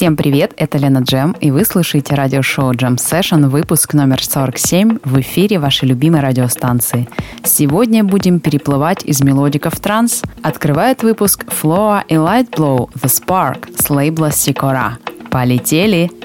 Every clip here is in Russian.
Всем привет, это Лена Джем, и вы слушаете радиошоу Jam Session, выпуск номер 47 в эфире вашей любимой радиостанции. Сегодня будем переплывать из мелодиков транс. Открывает выпуск Floa и Light Blow The Spark с лейбла Sikora. Полетели!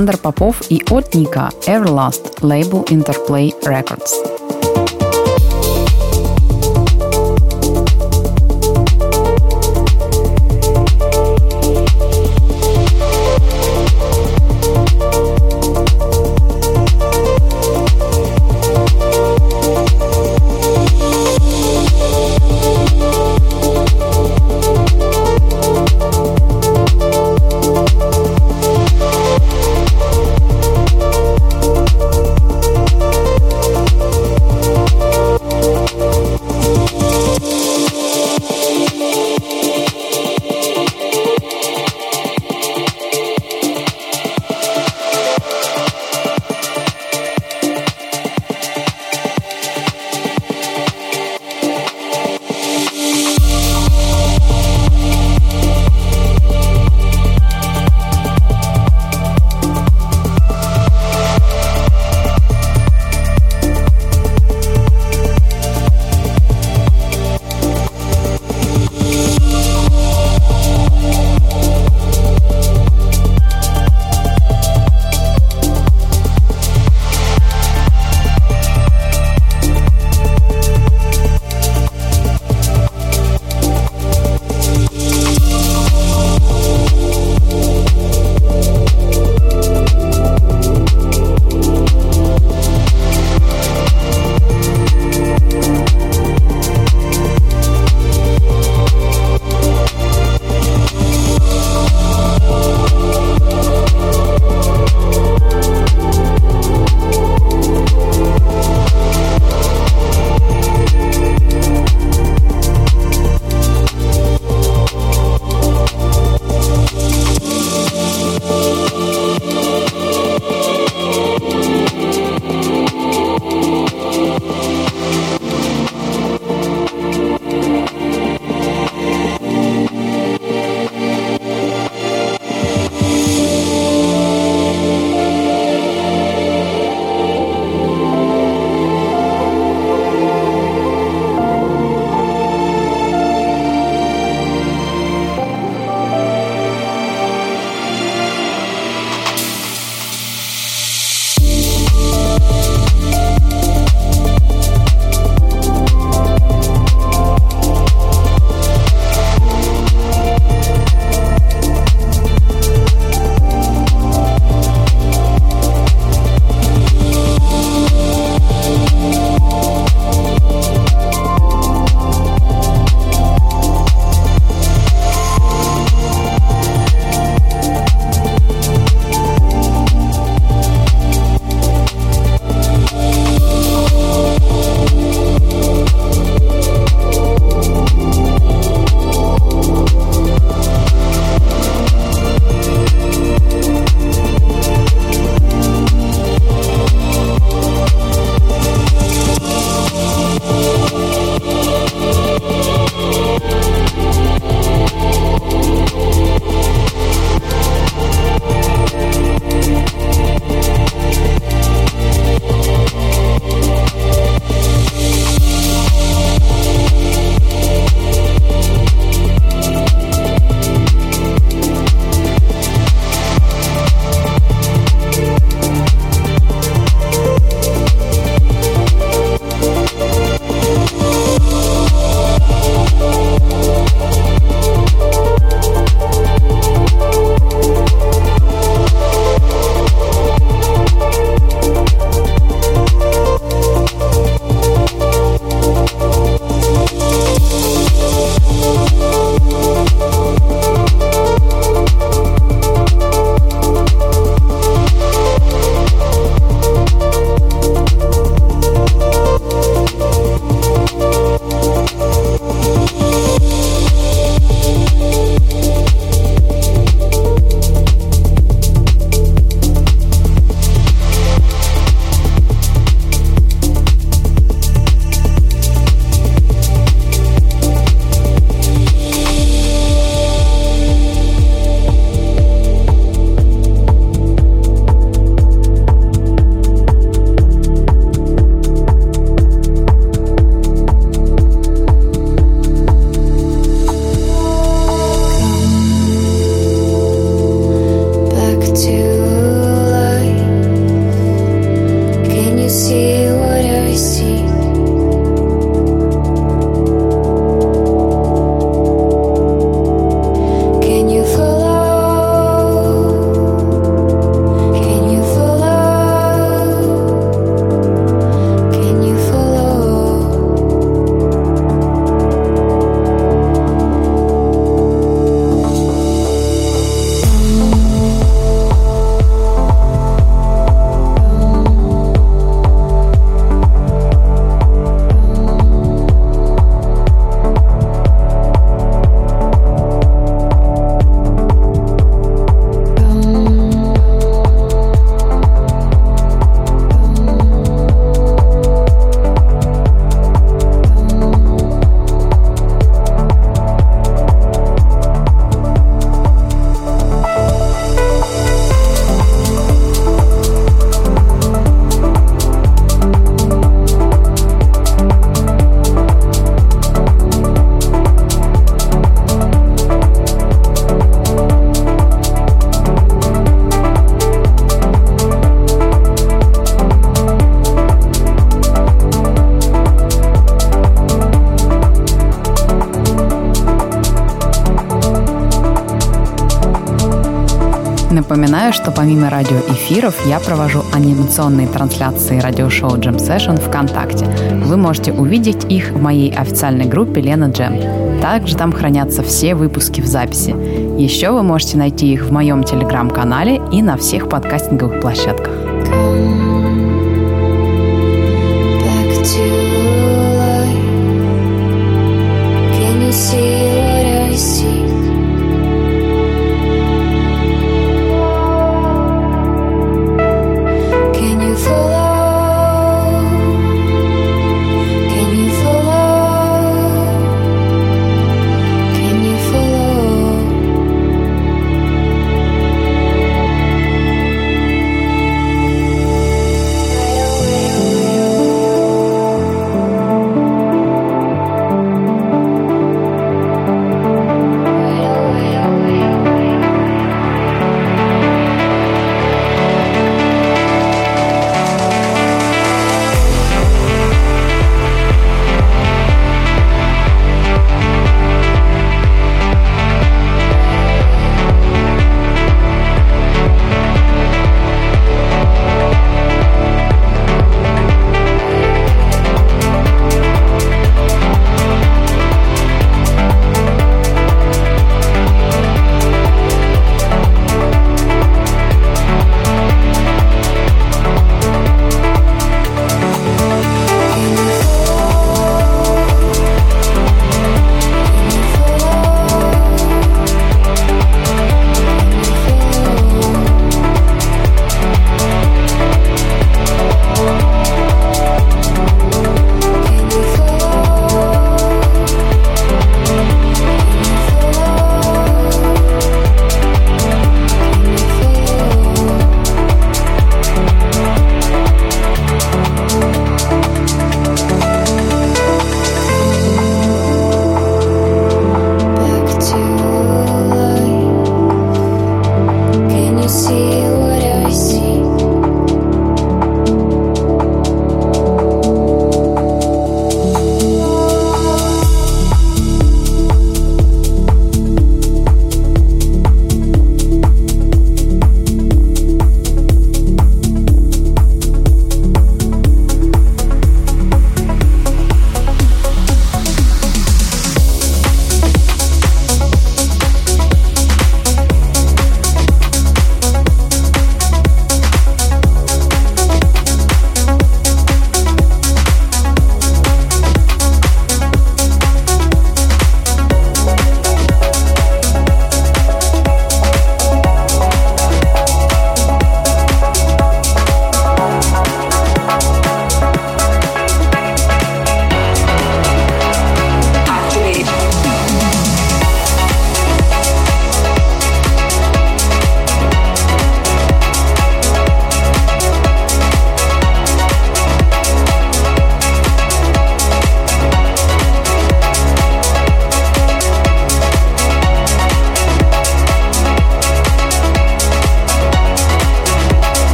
Александр Попов и от Ника Everlast, лейбл Interplay Records. Помимо радиоэфиров я провожу анимационные трансляции радиошоу Jam Session ВКонтакте. Вы можете увидеть их в моей официальной группе Лена Джем. Также там хранятся все выпуски в записи. Еще вы можете найти их в моем телеграм-канале и на всех подкастинговых площадках. See?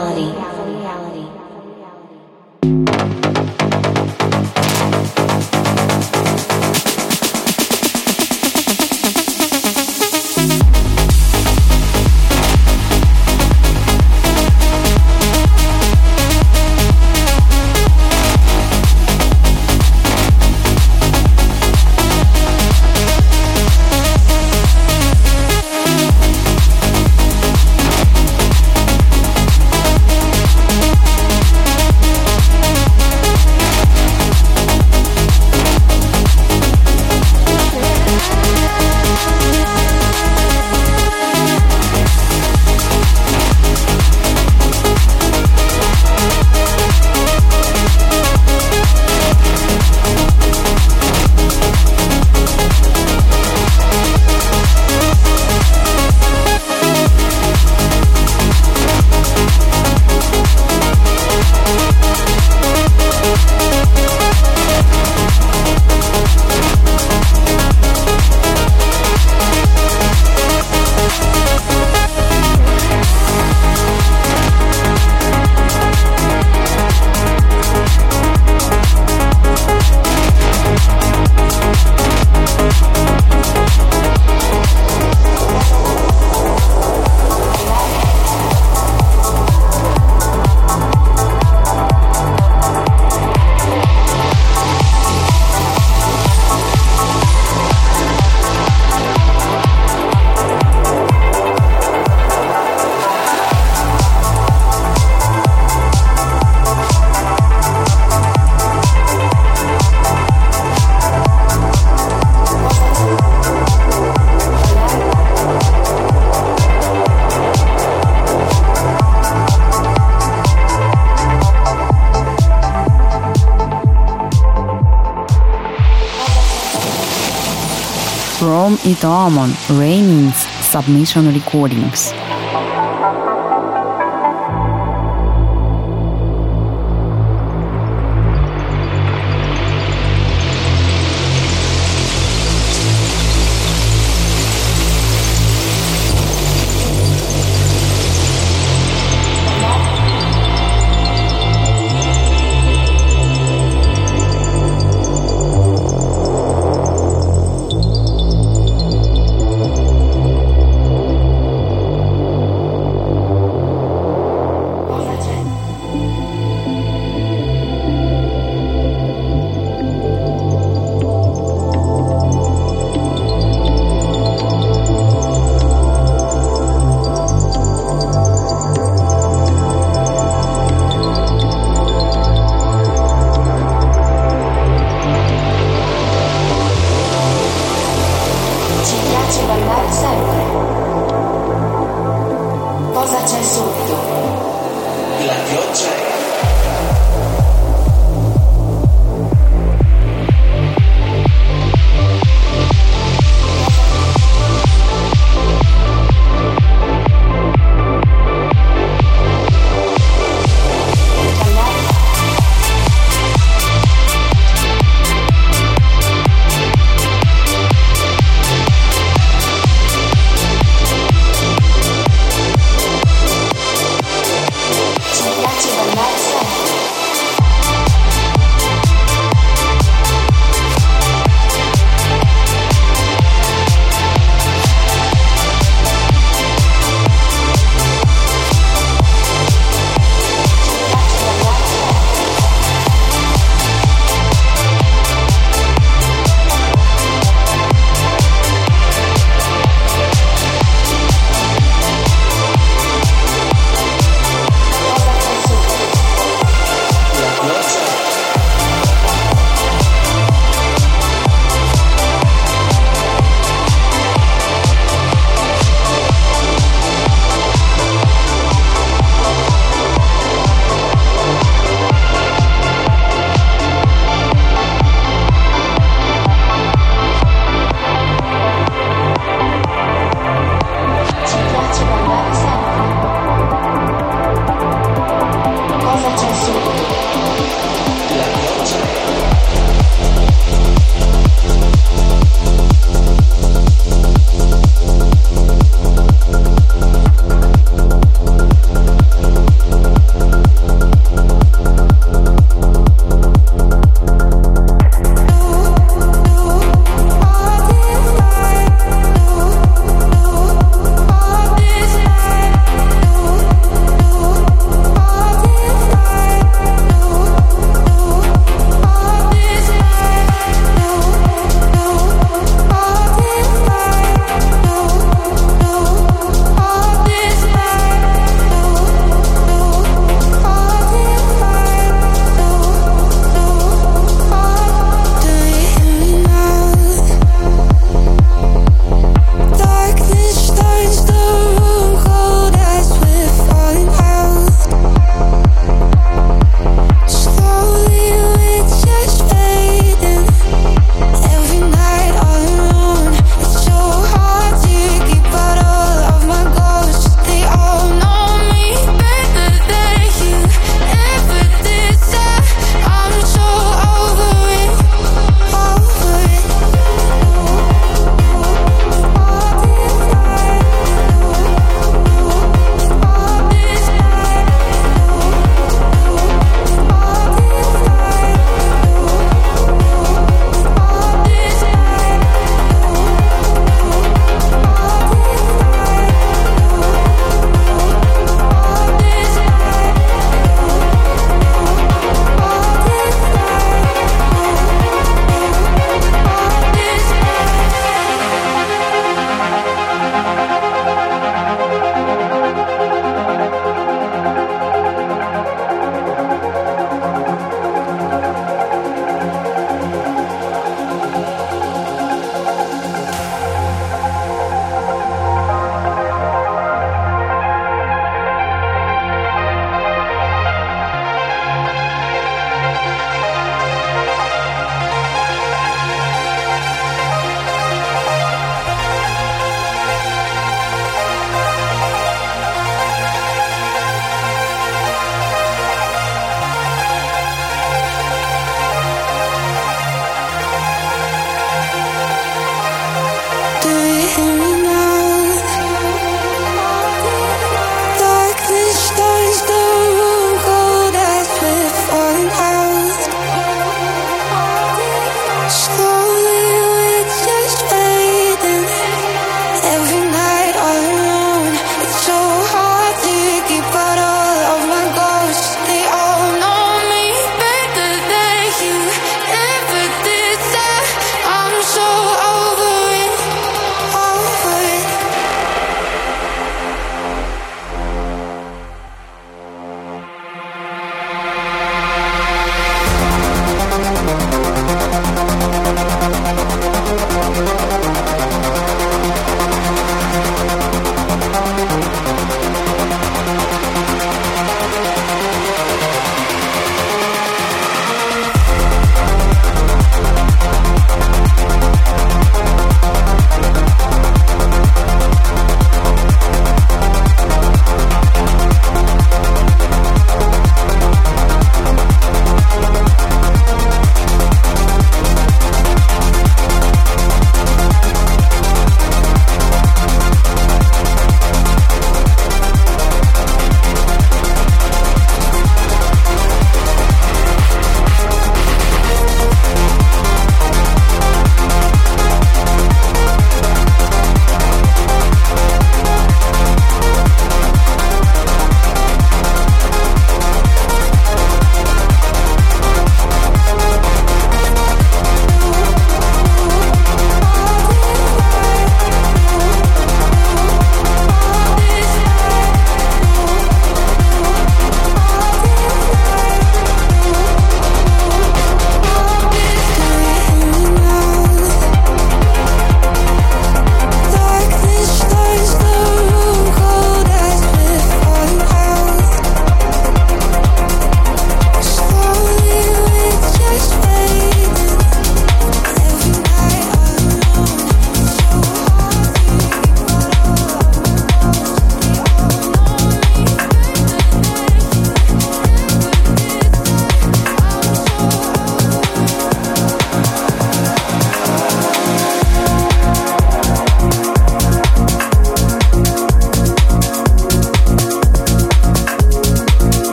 reality. Diamond Raining's submission recordings.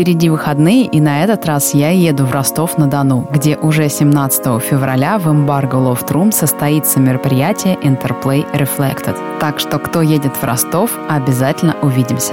Впереди выходные, и на этот раз я еду в Ростов-на-Дону, где уже 17 февраля в Embargo Loft Room состоится мероприятие Interplay Reflected. Так что, кто едет в Ростов, обязательно увидимся.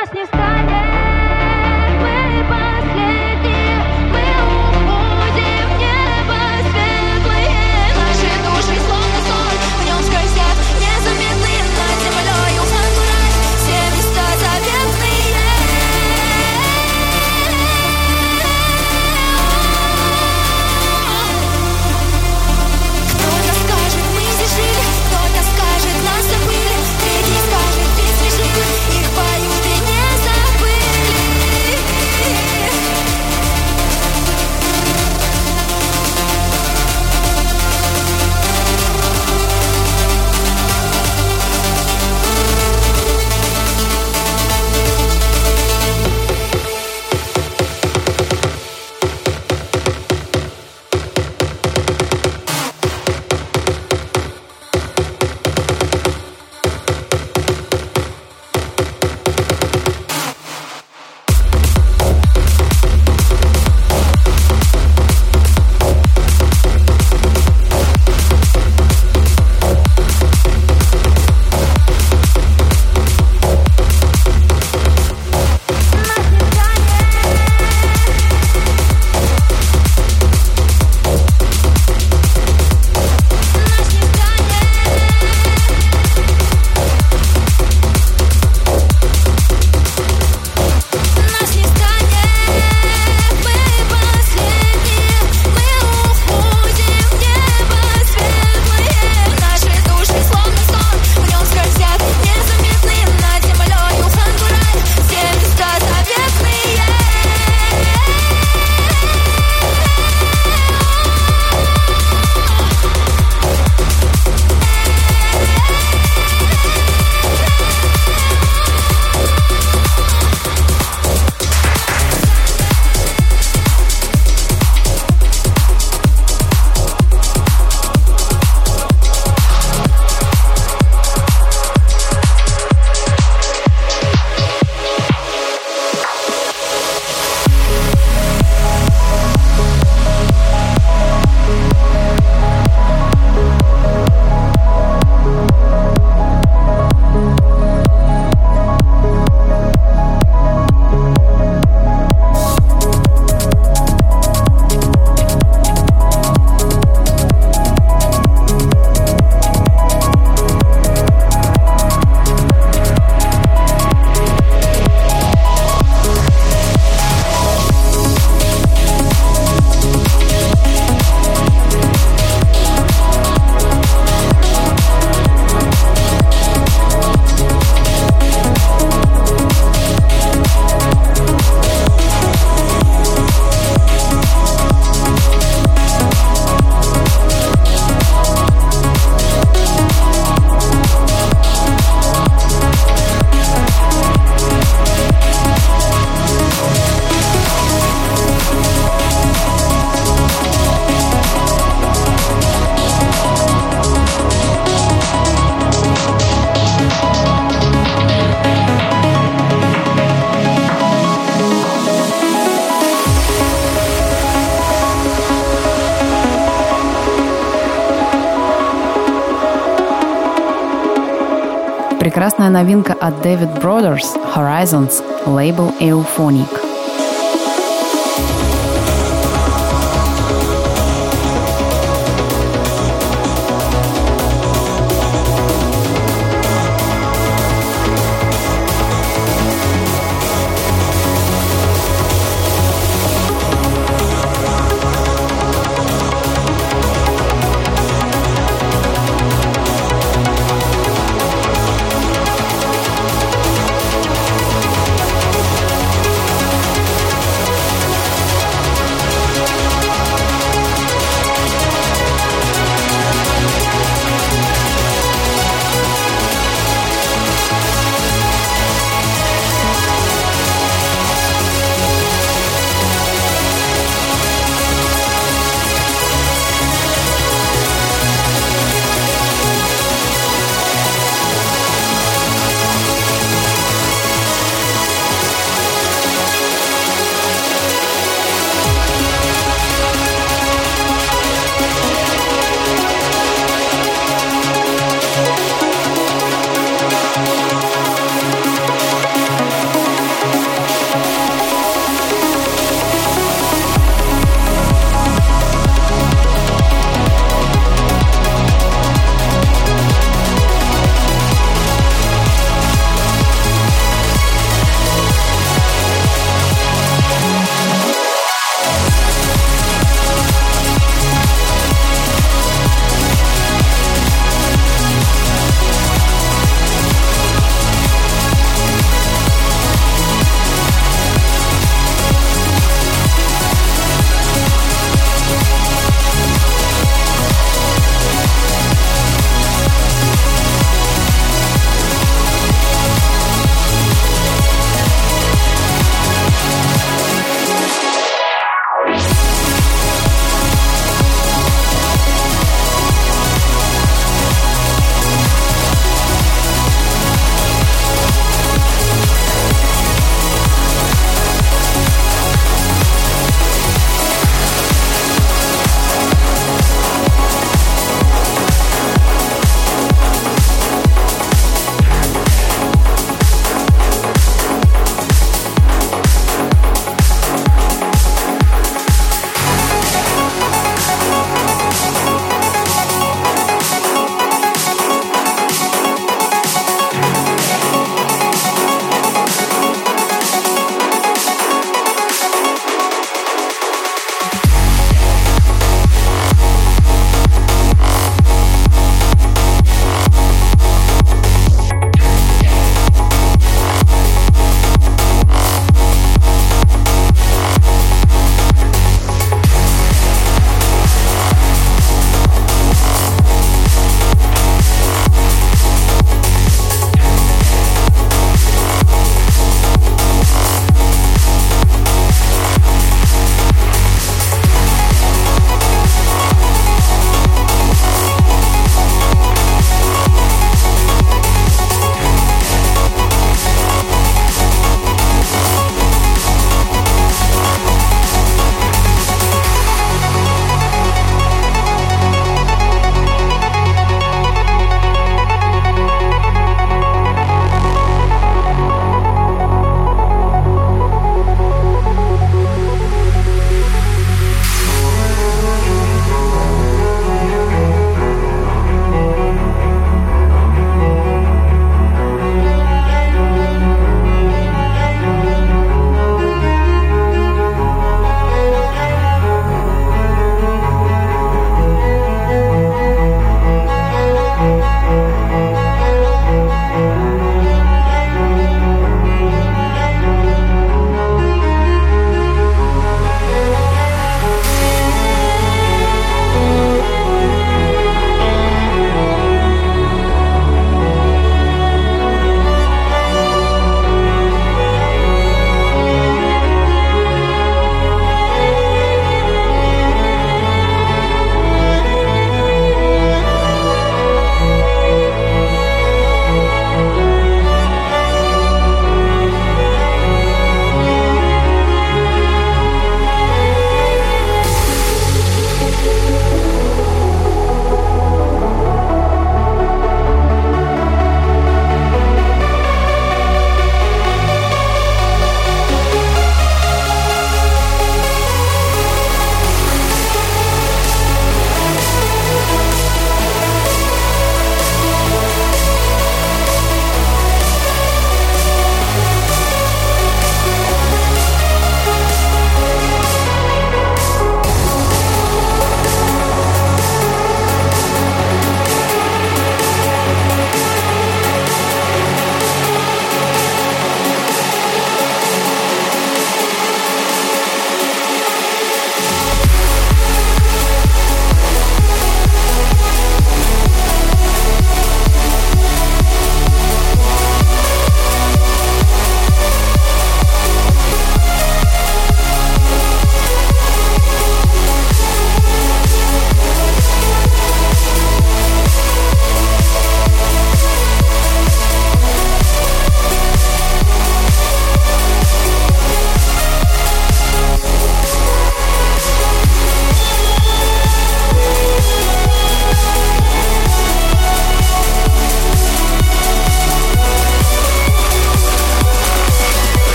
нас не станет. Прекрасная новинка от David Brothers Horizons, лейбл Euphonic.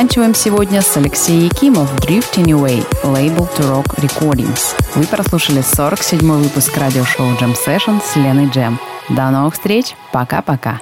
Заканчиваем сегодня с Алексеем Якимов «Drifting Away» лейбл To Rock Recordings. Вы прослушали 47-й выпуск радиошоу Jam Session с Леной Джем. До новых встреч. Пока-пока.